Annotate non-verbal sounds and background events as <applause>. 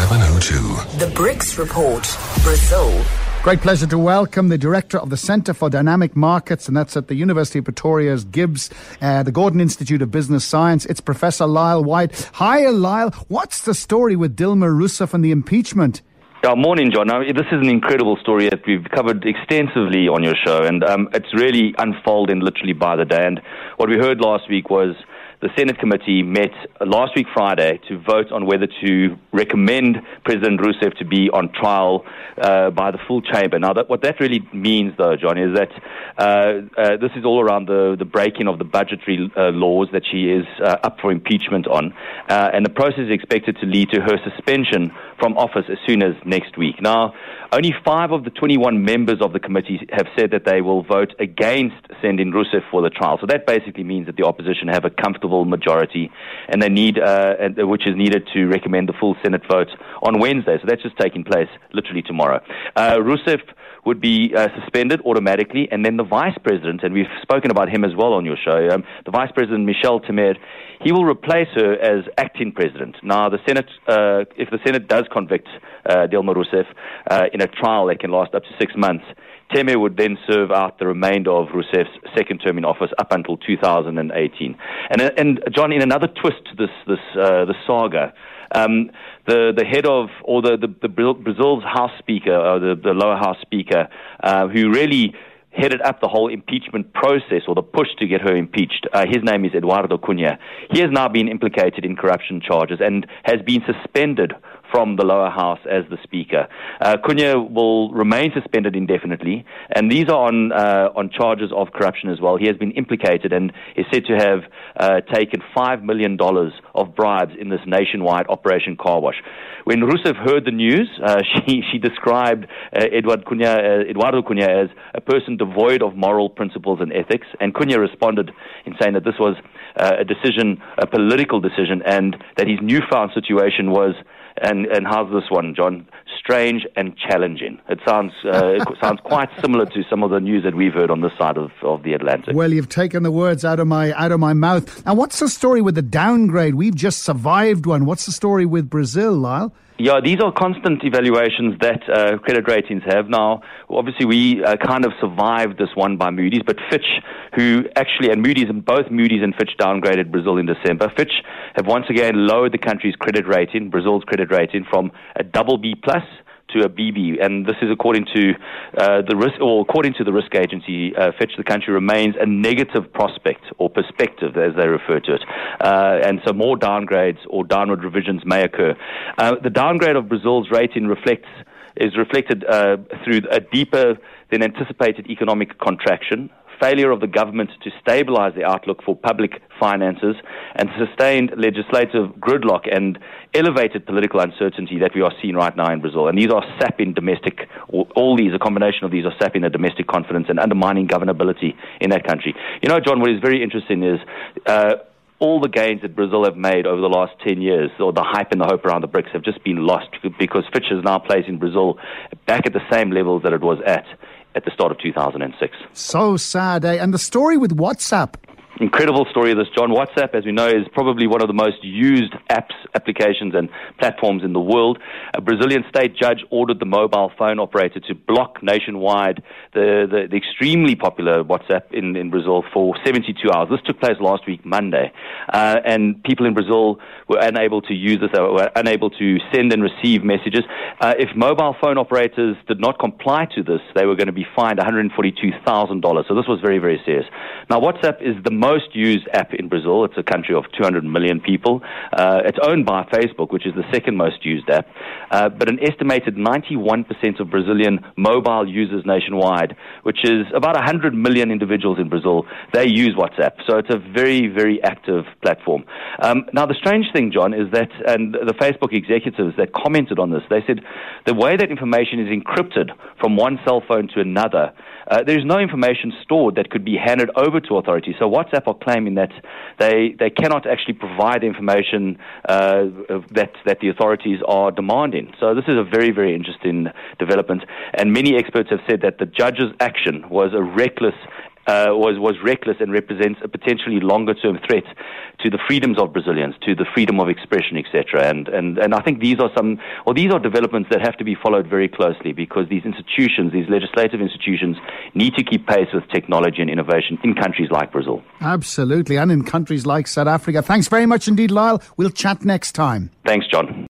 702. The BRICS Report, Brazil. Great pleasure to welcome the director of the Centre for Dynamic Markets, and that's at the University of Pretoria's GIBS, uh, the Gordon Institute of Business Science. It's Professor Lyal White. Hi, Lyal. What's the story with Dilma Rousseff and the impeachment? Yeah, morning, John. Now, this is an incredible story that we've covered extensively on your show, and um, it's really unfolding literally by the day. And what we heard last week was the Senate committee met last week Friday to vote on whether to recommend President Rousseff to be on trial uh, by the full chamber. Now, that, what that really means, though, John, is that uh, uh, this is all around the, the breaking of the budgetary uh, laws that she is uh, up for impeachment on, uh, and the process is expected to lead to her suspension from office as soon as next week. Now, only five of the 21 members of the committee have said that they will vote against sending Rousseff for the trial. So that basically means that the opposition have a comfortable majority, and they need, uh, which is needed to recommend the full Senate vote on Wednesday. So that's just taking place literally tomorrow. Uh, Rousseff would be uh, suspended automatically, and then the vice president, and we've spoken about him as well on your show, um, the vice president Michel Temer, he will replace her as acting president. Now, the Senate, uh, if the Senate does convict uh, Dilma Rousseff uh, in a trial that can last up to six months, Temer would then serve out the remainder of Rousseff's second term in office up until 2018. And, and John, in another twist to this, this uh, the saga, um, the the head of or the, the, the Brazil's House Speaker or the, the lower House Speaker, uh, who really headed up the whole impeachment process or the push to get her impeached. Uh, his name is Eduardo Cunha. He has now been implicated in corruption charges and has been suspended from the lower house as the speaker. Uh, Cunha will remain suspended indefinitely, and these are on uh, on charges of corruption as well. He has been implicated and is said to have uh, taken five million dollars of bribes in this nationwide Operation Car Wash. When Rousseff heard the news, uh, <laughs> she she described uh, Eduardo Cunha, uh, Eduardo Cunha as a person devoid of moral principles and ethics, and Cunha responded in saying that this was a decision, a political decision, and that his newfound situation was and, and how's this one, John? Strange and challenging. It sounds uh, it sounds <laughs> quite similar to some of the news that we've heard on this side of, of the Atlantic. Well, you've taken the words out of my out of my mouth. Now, what's the story with the downgrade? We've just survived one. What's the story with Brazil, Lyal? Yeah, these are constant evaluations that uh, credit ratings have. Now, obviously, we uh, kind of survived this one by Moody's, but Fitch, who actually, and Moody's, and both Moody's and Fitch downgraded Brazil in December. Fitch have once again lowered the country's credit rating, Brazil's credit rating, from a double B plus to a BB, and this is according to uh, the risk, or according to the risk agency, uh, Fitch. The country remains a negative prospect or perspective, as they refer to it, uh, and so more downgrades or downward revisions may occur. Uh, the downgrade of Brazil's rating reflects is reflected uh, through a deeper than anticipated economic contraction, failure of the government to stabilize the outlook for public finances, and sustained legislative gridlock and elevated political uncertainty that we are seeing right now in Brazil. And these are sapping domestic, all these, a combination of these are sapping the domestic confidence and undermining governability in that country. You know, John, what is very interesting is. Uh, all the gains that Brazil have made over the last 10 years, or the hype and the hope around the BRICS, have just been lost because Fitch is now placing Brazil back at the same levels that it was at at the start of 2006. So sad, eh? And the story with WhatsApp incredible story of this, John. WhatsApp, as we know, is probably one of the most used apps, applications, and platforms in the world. A Brazilian state judge ordered the mobile phone operator to block nationwide the, the, the extremely popular WhatsApp in, in Brazil for 72 hours. This took place last week, Monday. Uh, and people in Brazil were unable to use this, were unable to send and receive messages. Uh, if mobile phone operators did not comply to this, they were going to be fined $142,000. So this was very, very serious. Now, WhatsApp is the most most used app in Brazil. It's a country of 200 million people. Uh, it's owned by Facebook, which is the second most used app. Uh, but an estimated 91% of Brazilian mobile users nationwide, which is about 100 million individuals in Brazil, they use WhatsApp. So it's a very, very active platform. Um, now, the strange thing, John, is that, and the Facebook executives that commented on this, they said the way that information is encrypted from one cell phone to another, uh, there is no information stored that could be handed over to authorities. So WhatsApp WhatsApp are claiming that they, they cannot actually provide information uh, that, that the authorities are demanding. So this is a very, very interesting development. And many experts have said that the judge's action was a reckless uh, was, was reckless and represents a potentially longer term threat to the freedoms of Brazilians, to the freedom of expression, etc. And, and, and I think these are some, or these are developments that have to be followed very closely because these institutions, these legislative institutions, need to keep pace with technology and innovation in countries like Brazil. Absolutely, and in countries like South Africa. Thanks very much indeed, Lyal. We'll chat next time. Thanks, John.